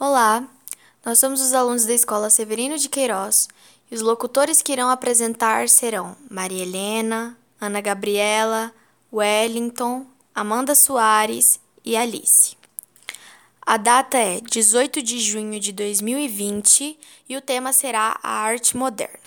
Olá, nós somos os alunos da Escola Severino de Queiroz e os locutores que irão apresentar serão Maria Helena, Ana Gabriela, Wellington, Amanda Soares e Alice. A data é 18 de junho de 2020 e o tema será a arte moderna.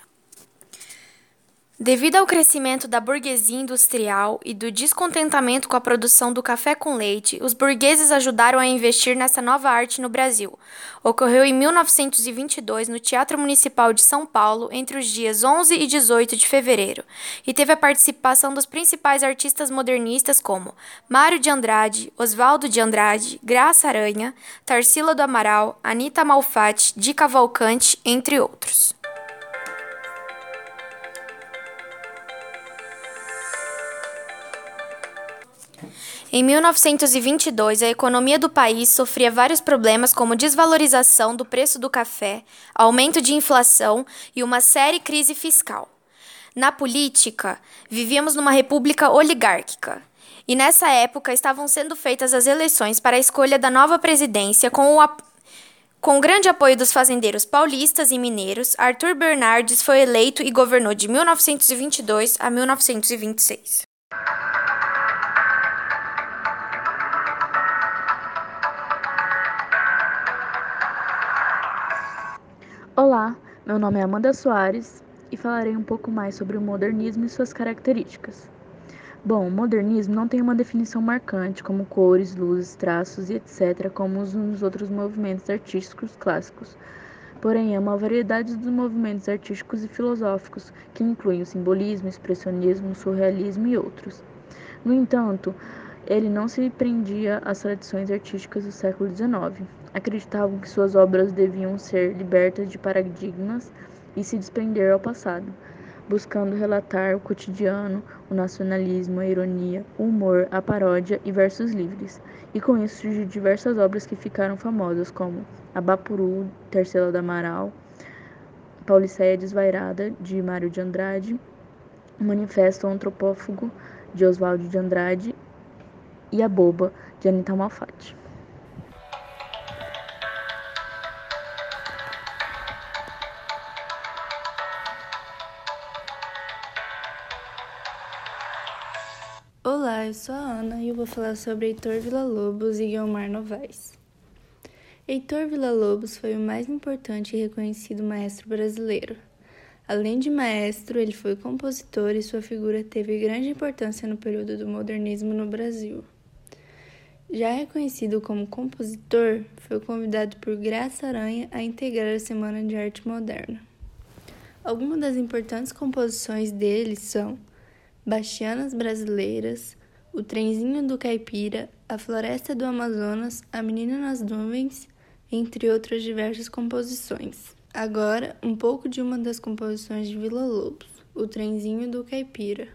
Devido ao crescimento da burguesia industrial e do descontentamento com a produção do café com leite, os burgueses ajudaram a investir nessa nova arte no Brasil. Ocorreu em 1922 no Teatro Municipal de São Paulo, entre os dias 11 e 18 de fevereiro, e teve a participação dos principais artistas modernistas como Mário de Andrade, Oswaldo de Andrade, Graça Aranha, Tarsila do Amaral, Anita Malfatti, Di Cavalcante, entre outros. Em 1922, a economia do país sofria vários problemas como desvalorização do preço do café, aumento de inflação e uma séria crise fiscal. Na política, vivíamos numa república oligárquica. E nessa época estavam sendo feitas as eleições para a escolha da nova presidência com o com o grande apoio dos fazendeiros paulistas e mineiros, Arthur Bernardes foi eleito e governou de 1922 a 1926. Olá, meu nome é Amanda Soares e falarei um pouco mais sobre o modernismo e suas características. Bom, o modernismo não tem uma definição marcante, como cores, luzes, traços e etc., como nos outros movimentos artísticos clássicos. Porém, é uma variedade dos movimentos artísticos e filosóficos, que incluem o simbolismo, expressionismo, surrealismo e outros. No entanto, ele não se prendia às tradições artísticas do século XIX. Acreditavam que suas obras deviam ser libertas de paradigmas e se desprender ao passado, buscando relatar o cotidiano, o nacionalismo, a ironia, o humor, a paródia e versos livres. E com isso surgiu diversas obras que ficaram famosas, como Abapuru, Terceira do Amaral, Pauliceia Desvairada, de Mário de Andrade, Manifesto Antropófago, de Oswaldo de Andrade e A Boba, de Anita Malfatti. Olá, eu sou a Ana e eu vou falar sobre Heitor Villa-Lobos e Guilmar Novaes. Heitor Villa-Lobos foi o mais importante e reconhecido maestro brasileiro. Além de maestro, ele foi compositor e sua figura teve grande importância no período do modernismo no Brasil. Já reconhecido como compositor, foi convidado por Graça Aranha a integrar a Semana de Arte Moderna. Algumas das importantes composições dele são Bastianas Brasileiras, O Trenzinho do Caipira, A Floresta do Amazonas, A Menina nas Nuvens, entre outras diversas composições. Agora, um pouco de uma das composições de Vila Lobos, O Trenzinho do Caipira.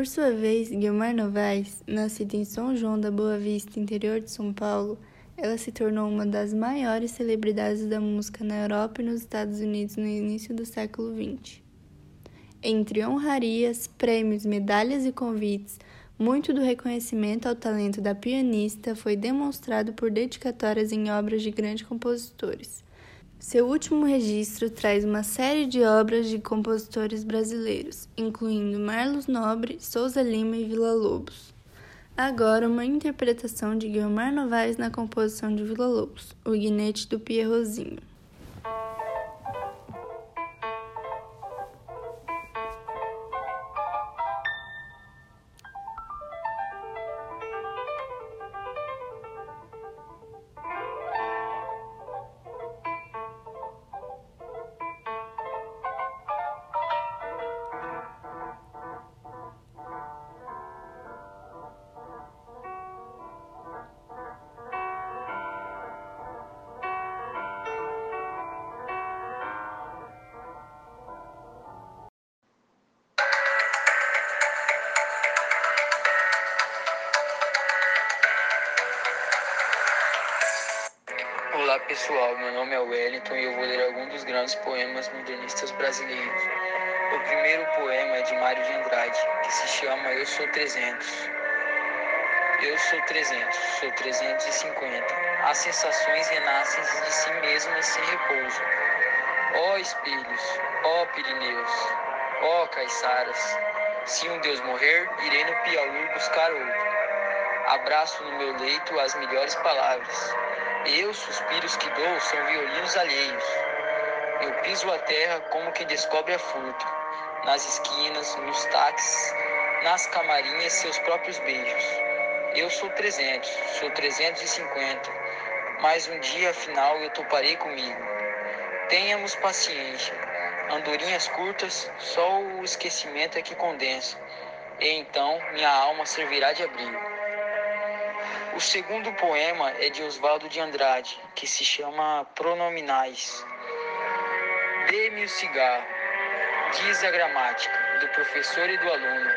Por sua vez, Guilmar Novaes, nascida em São João da Boa Vista, interior de São Paulo, ela se tornou uma das maiores celebridades da música na Europa e nos Estados Unidos no início do século XX. Entre honrarias, prêmios, medalhas e convites, muito do reconhecimento ao talento da pianista foi demonstrado por dedicatórias em obras de grandes compositores. Seu último registro traz uma série de obras de compositores brasileiros, incluindo Marlos Nobre, Souza Lima e Vila Lobos. Agora, uma interpretação de Guilmar Novaes na composição de Vila Lobos, O Guinete do Pierrozinho. Pessoal, meu nome é Wellington e eu vou ler alguns dos grandes poemas modernistas brasileiros. O primeiro poema é de Mário de Andrade, que se chama Eu Sou 300. Eu sou 300, sou 350. As sensações renascem de si mesmas sem repouso. Ó espelhos, ó Pirineus, ó Caiçaras, se um Deus morrer, irei no Piauí buscar outro. Abraço no meu leito as melhores palavras. Eu, suspiros que dou, são violinos alheios. Eu piso a terra como quem descobre a furto. Nas esquinas, nos táxis, nas camarinhas, seus próprios beijos. Eu sou 300, sou 350, mas um dia afinal eu toparei comigo. Tenhamos paciência. Andorinhas curtas, só o esquecimento é que condensa. E então minha alma servirá de abrigo. O segundo poema é de Oswaldo de Andrade, que se chama Pronominais. Dê-me o cigarro, diz a gramática, do professor e do aluno,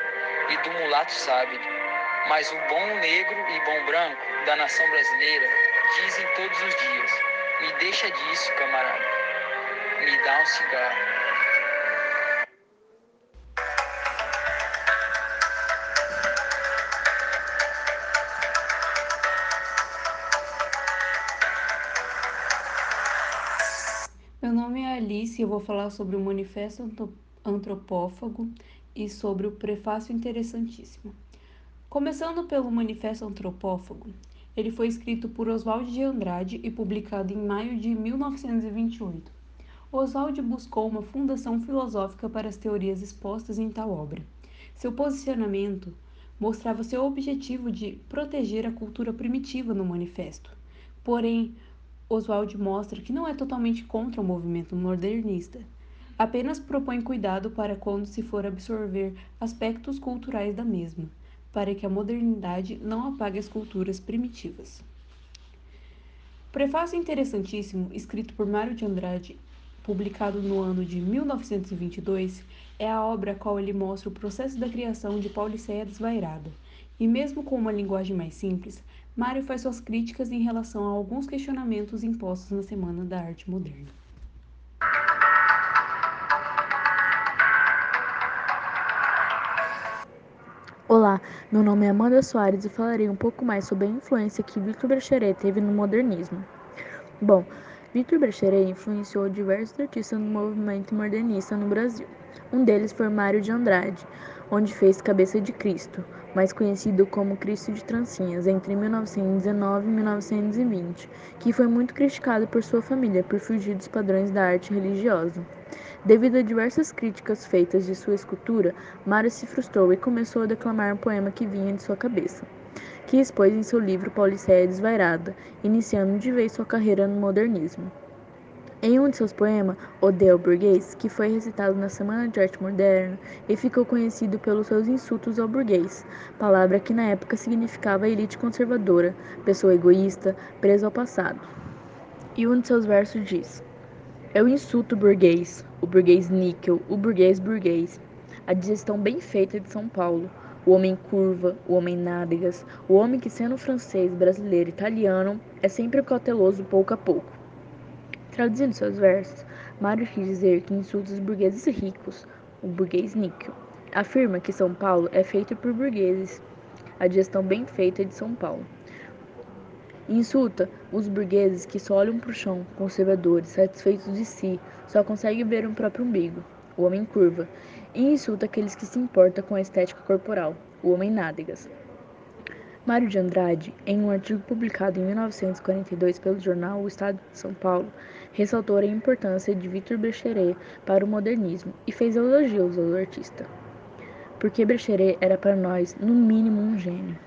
e do mulato sábio mas o bom negro e bom branco da nação brasileira dizem todos os dias: me deixa disso, camarada, me dá um cigarro. Eu vou falar sobre o Manifesto Antropófago e sobre o prefácio interessantíssimo. Começando pelo Manifesto Antropófago, ele foi escrito por Oswald de Andrade e publicado em maio de 1928. Oswald buscou uma fundação filosófica para as teorias expostas em tal obra. Seu posicionamento mostrava seu objetivo de proteger a cultura primitiva no manifesto. Porém, Oswald mostra que não é totalmente contra o movimento modernista, apenas propõe cuidado para quando se for absorver aspectos culturais da mesma para que a modernidade não apague as culturas primitivas. Prefácio interessantíssimo, escrito por Mário de Andrade, publicado no ano de 1922, é a obra a qual ele mostra o processo da criação de Pauliceia Desvairada. E mesmo com uma linguagem mais simples, Mário faz suas críticas em relação a alguns questionamentos impostos na Semana da Arte Moderna. Olá, meu nome é Amanda Soares e falarei um pouco mais sobre a influência que Victor Brecheret teve no modernismo. Bom, Victor Brecheret influenciou diversos artistas no movimento modernista no Brasil. Um deles foi Mário de Andrade, onde fez Cabeça de Cristo, mais conhecido como Cristo de Trancinhas, entre 1919 e 1920, que foi muito criticado por sua família por fugir dos padrões da arte religiosa. Devido a diversas críticas feitas de sua escultura, Mário se frustrou e começou a declamar um poema que vinha de sua cabeça, que expôs em seu livro Pauliceia Desvairada, iniciando de vez sua carreira no modernismo. Em um de seus poemas, Odeio Burguês, que foi recitado na Semana de Arte Moderna, ele ficou conhecido pelos seus insultos ao burguês, palavra que na época significava elite conservadora, pessoa egoísta, presa ao passado. E um de seus versos diz: Eu insulto o burguês, o burguês níquel, o burguês burguês, a digestão bem feita de São Paulo, o homem curva, o homem nádegas, o homem que, sendo francês, brasileiro, italiano, é sempre cauteloso pouco a pouco. Traduzindo seus versos, Mário quis dizer que insulta os burgueses ricos, o burguês níquel. Afirma que São Paulo é feito por burgueses, a digestão bem feita de São Paulo. Insulta os burgueses que só olham para o chão, conservadores, satisfeitos de si, só conseguem ver um próprio umbigo, o homem curva, e insulta aqueles que se importam com a estética corporal, o homem nádegas. Mário de Andrade, em um artigo publicado em 1942 pelo jornal O Estado de São Paulo, ressaltou a importância de Victor Brecheret para o modernismo e fez elogios ao artista. Porque Brecheret era para nós, no mínimo, um gênio.